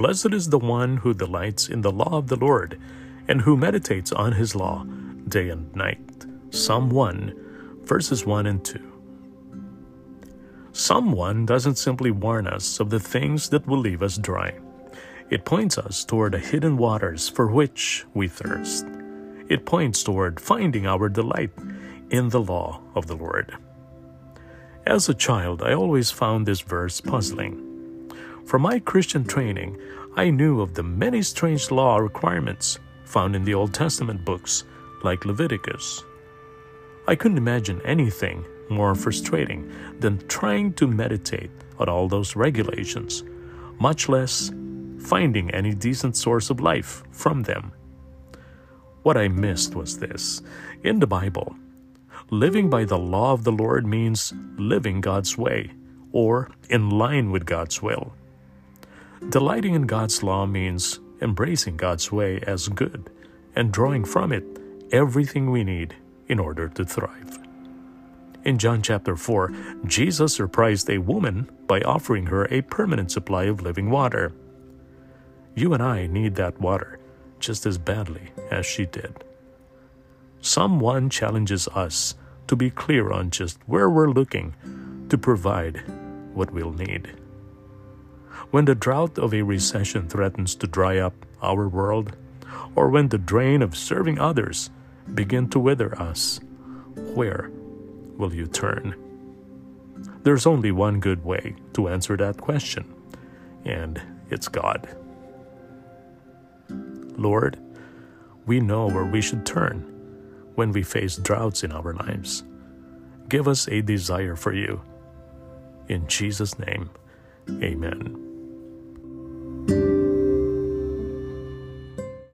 Blessed is the one who delights in the law of the Lord, and who meditates on his law day and night. Psalm 1, verses 1 and 2. Psalm 1 doesn't simply warn us of the things that will leave us dry. It points us toward the hidden waters for which we thirst. It points toward finding our delight in the law of the Lord. As a child, I always found this verse puzzling. From my Christian training, I knew of the many strange law requirements found in the Old Testament books, like Leviticus. I couldn't imagine anything more frustrating than trying to meditate on all those regulations, much less finding any decent source of life from them. What I missed was this in the Bible, living by the law of the Lord means living God's way or in line with God's will. Delighting in God's law means embracing God's way as good and drawing from it everything we need in order to thrive. In John chapter 4, Jesus surprised a woman by offering her a permanent supply of living water. You and I need that water just as badly as she did. Psalm 1 challenges us to be clear on just where we're looking to provide what we'll need. When the drought of a recession threatens to dry up our world, or when the drain of serving others begin to wither us, where will you turn? There's only one good way to answer that question, and it's God. Lord, we know where we should turn when we face droughts in our lives. Give us a desire for you. In Jesus' name, amen.